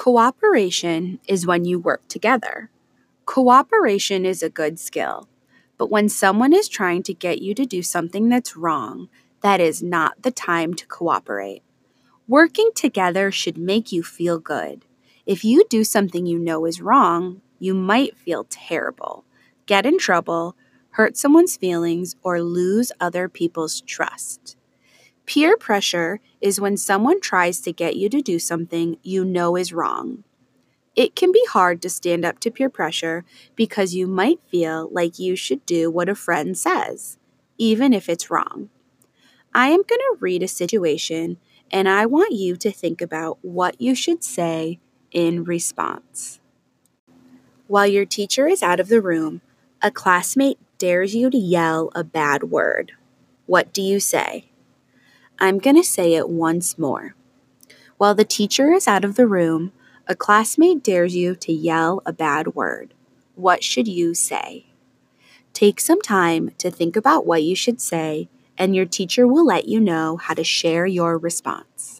Cooperation is when you work together. Cooperation is a good skill, but when someone is trying to get you to do something that's wrong, that is not the time to cooperate. Working together should make you feel good. If you do something you know is wrong, you might feel terrible, get in trouble, hurt someone's feelings, or lose other people's trust. Peer pressure is when someone tries to get you to do something you know is wrong. It can be hard to stand up to peer pressure because you might feel like you should do what a friend says, even if it's wrong. I am going to read a situation and I want you to think about what you should say in response. While your teacher is out of the room, a classmate dares you to yell a bad word. What do you say? I'm going to say it once more. While the teacher is out of the room, a classmate dares you to yell a bad word. What should you say? Take some time to think about what you should say, and your teacher will let you know how to share your response.